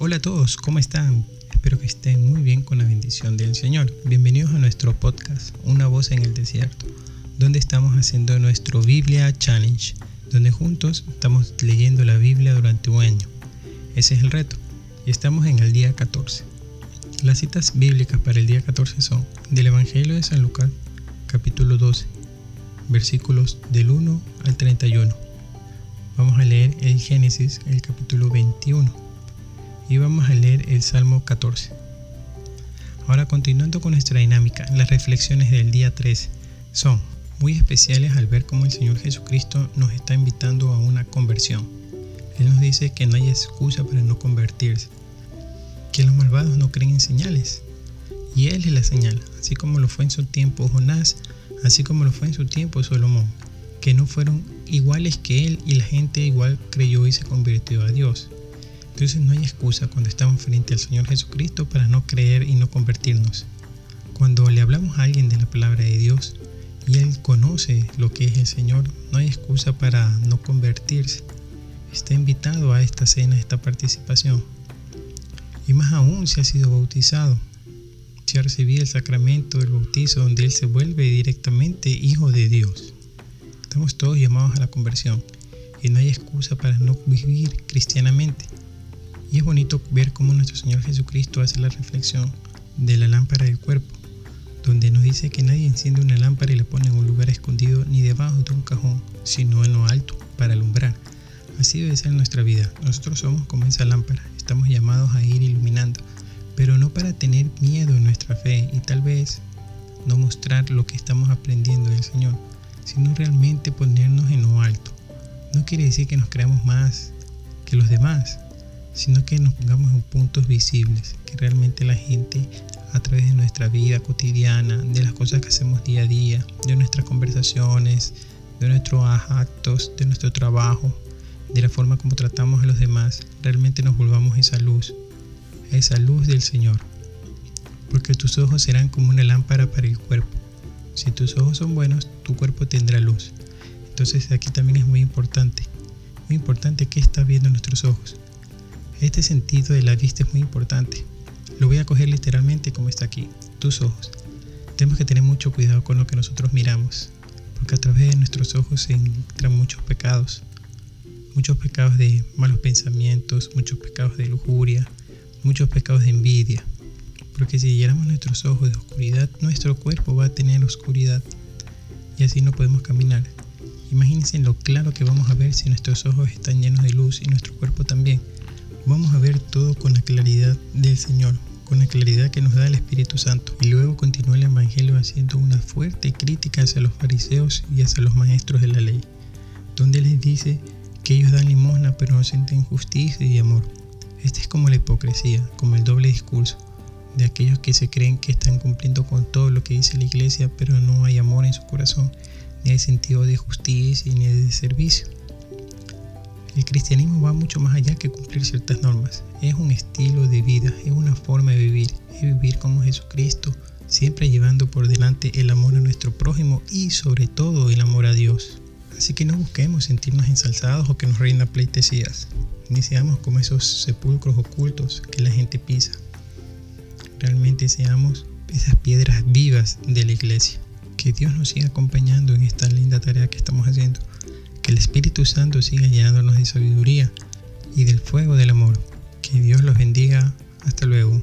Hola a todos, ¿cómo están? Espero que estén muy bien con la bendición del Señor. Bienvenidos a nuestro podcast, Una voz en el desierto, donde estamos haciendo nuestro Biblia Challenge, donde juntos estamos leyendo la Biblia durante un año. Ese es el reto, y estamos en el día 14. Las citas bíblicas para el día 14 son del Evangelio de San Lucas, capítulo 12, versículos del 1 al 31. Vamos a leer el Génesis, el capítulo 21 y vamos a leer el Salmo 14. Ahora continuando con nuestra dinámica, las reflexiones del día 3 son muy especiales al ver cómo el Señor Jesucristo nos está invitando a una conversión. Él nos dice que no hay excusa para no convertirse, que los malvados no creen en señales, y Él es la señal, así como lo fue en su tiempo Jonás, así como lo fue en su tiempo Salomón, que no fueron iguales que Él y la gente igual creyó y se convirtió a Dios. Entonces no hay excusa cuando estamos frente al Señor Jesucristo para no creer y no convertirnos. Cuando le hablamos a alguien de la palabra de Dios y él conoce lo que es el Señor, no hay excusa para no convertirse. Está invitado a esta cena, a esta participación. Y más aún si ha sido bautizado, si ha recibido el sacramento del bautizo donde él se vuelve directamente hijo de Dios. Estamos todos llamados a la conversión y no hay excusa para no vivir cristianamente. Y es bonito ver cómo nuestro Señor Jesucristo hace la reflexión de la lámpara del cuerpo, donde nos dice que nadie enciende una lámpara y la pone en un lugar escondido ni debajo de un cajón, sino en lo alto, para alumbrar. Así debe ser nuestra vida. Nosotros somos como esa lámpara, estamos llamados a ir iluminando, pero no para tener miedo en nuestra fe y tal vez no mostrar lo que estamos aprendiendo del Señor, sino realmente ponernos en lo alto. No quiere decir que nos creamos más que los demás, sino que nos pongamos en puntos visibles, que realmente la gente a través de nuestra vida cotidiana, de las cosas que hacemos día a día, de nuestras conversaciones, de nuestros actos, de nuestro trabajo, de la forma como tratamos a los demás, realmente nos volvamos esa luz, esa luz del Señor. Porque tus ojos serán como una lámpara para el cuerpo. Si tus ojos son buenos, tu cuerpo tendrá luz. Entonces aquí también es muy importante, muy importante qué está viendo nuestros ojos. Este sentido de la vista es muy importante. Lo voy a coger literalmente como está aquí, tus ojos. Tenemos que tener mucho cuidado con lo que nosotros miramos, porque a través de nuestros ojos se entran muchos pecados. Muchos pecados de malos pensamientos, muchos pecados de lujuria, muchos pecados de envidia. Porque si llenamos nuestros ojos de oscuridad, nuestro cuerpo va a tener oscuridad y así no podemos caminar. Imagínense lo claro que vamos a ver si nuestros ojos están llenos de luz y nuestro cuerpo también vamos a ver todo con la claridad del Señor, con la claridad que nos da el Espíritu Santo. Y luego continúa el Evangelio haciendo una fuerte crítica hacia los fariseos y hacia los maestros de la ley, donde les dice que ellos dan limosna pero no sienten justicia y amor. Esta es como la hipocresía, como el doble discurso de aquellos que se creen que están cumpliendo con todo lo que dice la iglesia, pero no hay amor en su corazón, ni hay sentido de justicia ni de servicio. El cristianismo va mucho más allá que cumplir ciertas normas. Es un estilo de vida, es una forma de vivir, es vivir como Jesucristo, siempre llevando por delante el amor a nuestro prójimo y sobre todo el amor a Dios. Así que no busquemos sentirnos ensalzados o que nos reina pleitesías, ni seamos como esos sepulcros ocultos que la gente pisa. Realmente seamos esas piedras vivas de la iglesia. Que Dios nos siga acompañando en esta linda tarea que estamos haciendo. Que el Espíritu Santo siga llenándonos de sabiduría y del fuego del amor. Que Dios los bendiga. Hasta luego.